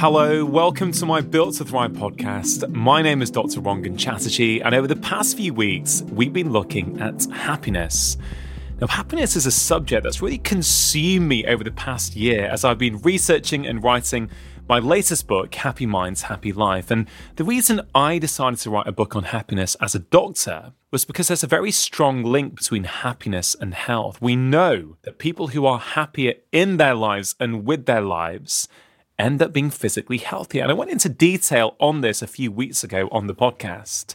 Hello, welcome to my Built to Thrive podcast. My name is Dr. Rangan Chatterjee, and over the past few weeks, we've been looking at happiness. Now, happiness is a subject that's really consumed me over the past year as I've been researching and writing my latest book, Happy Minds, Happy Life. And the reason I decided to write a book on happiness as a doctor was because there's a very strong link between happiness and health. We know that people who are happier in their lives and with their lives end up being physically healthier. And I went into detail on this a few weeks ago on the podcast.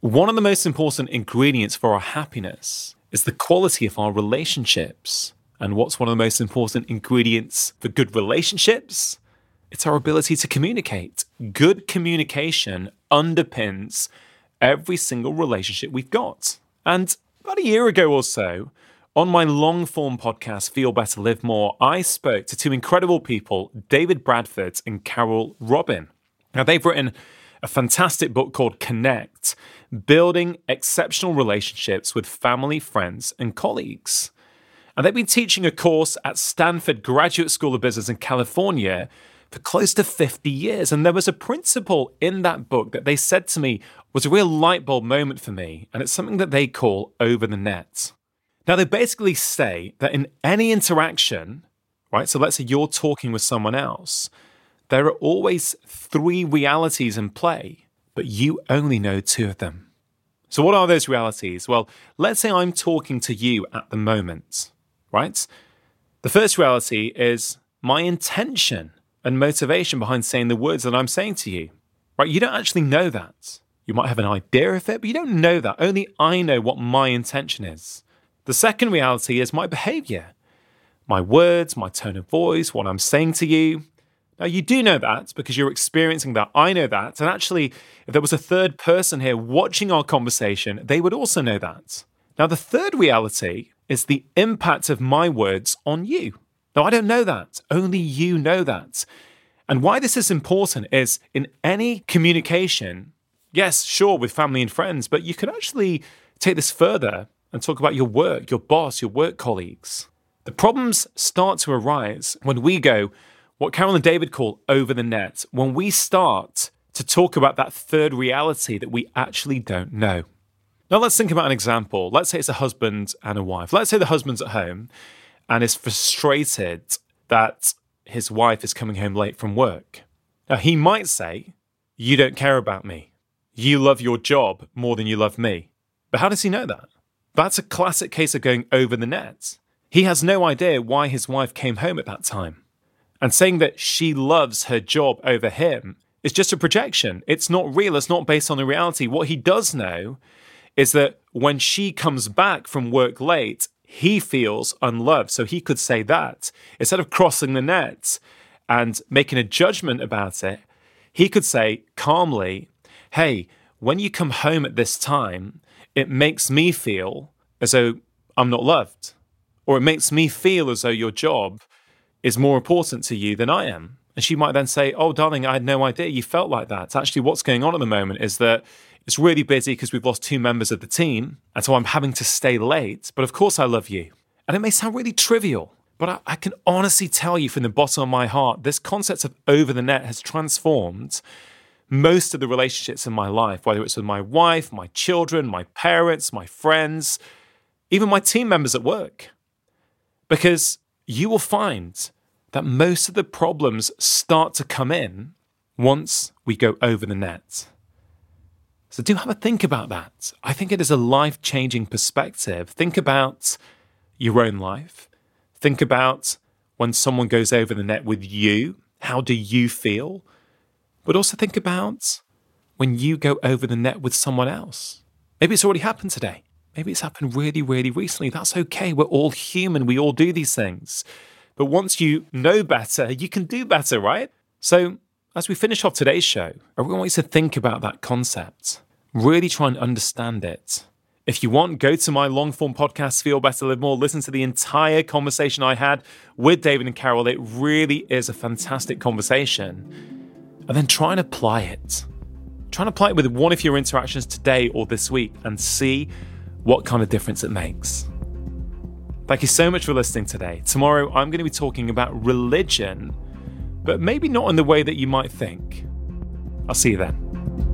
One of the most important ingredients for our happiness is the quality of our relationships. And what's one of the most important ingredients for good relationships? It's our ability to communicate. Good communication underpins every single relationship we've got. And about a year ago or so, on my long form podcast, Feel Better, Live More, I spoke to two incredible people, David Bradford and Carole Robin. Now, they've written a fantastic book called Connect Building Exceptional Relationships with Family, Friends, and Colleagues. And they've been teaching a course at Stanford Graduate School of Business in California for close to 50 years. And there was a principle in that book that they said to me was a real light bulb moment for me. And it's something that they call over the net. Now, they basically say that in any interaction, right? So let's say you're talking with someone else, there are always three realities in play, but you only know two of them. So, what are those realities? Well, let's say I'm talking to you at the moment, right? The first reality is my intention and motivation behind saying the words that I'm saying to you, right? You don't actually know that. You might have an idea of it, but you don't know that. Only I know what my intention is. The second reality is my behavior, my words, my tone of voice, what I'm saying to you. Now, you do know that because you're experiencing that. I know that. And actually, if there was a third person here watching our conversation, they would also know that. Now, the third reality is the impact of my words on you. Now, I don't know that. Only you know that. And why this is important is in any communication, yes, sure, with family and friends, but you can actually take this further and talk about your work, your boss, your work colleagues. The problems start to arise when we go, what Carole and David call over the net, when we start to talk about that third reality that we actually don't know. Now, let's think about an example. Let's say it's a husband and a wife. Let's say the husband's at home and is frustrated that his wife is coming home late from work. Now, he might say, You don't care about me. You love your job more than you love me. But how does he know that? That's a classic case of going over the net. He has no idea why his wife came home at that time. And saying that she loves her job over him is just a projection. It's not real, it's not based on the reality. What he does know is that when she comes back from work late, he feels unloved. So he could say that. Instead of crossing the net and making a judgment about it, he could say calmly, Hey, when you come home at this time, it makes me feel as though I'm not loved, or it makes me feel as though your job is more important to you than I am. And she might then say, Oh, darling, I had no idea you felt like that. Actually, what's going on at the moment is that it's really busy because we've lost two members of the team. And so I'm having to stay late. But of course, I love you. And it may sound really trivial, but I, I can honestly tell you from the bottom of my heart, this concept of over the net has transformed most of the relationships in my life, whether it's with my wife, my children, my parents, my friends, even my team members at work. Because you will find that most of the problems start to come in once we go over the net. So do have a think about that. I think it is a life changing perspective. Think about your own life. Think about when someone goes over the net with you. How do you feel? But also think about when you go over the net with someone else. Maybe it's already happened today. Maybe it's happened really, really recently. That's okay. We're all human. We all do these things. But once you know better, you can do better, right? So, as we finish off today's show, I really want you to think about that concept. Really try and understand it. If you want, go to my long form podcast, Feel Better, Live More. Listen to the entire conversation I had with David and Carole. It really is a fantastic conversation and then try and apply it. Try and apply it with one of your interactions today or this week and see what kind of difference it makes. Thank you so much for listening today. Tomorrow, I'm going to be talking about religion but maybe not in the way that you might think. I'll see you then.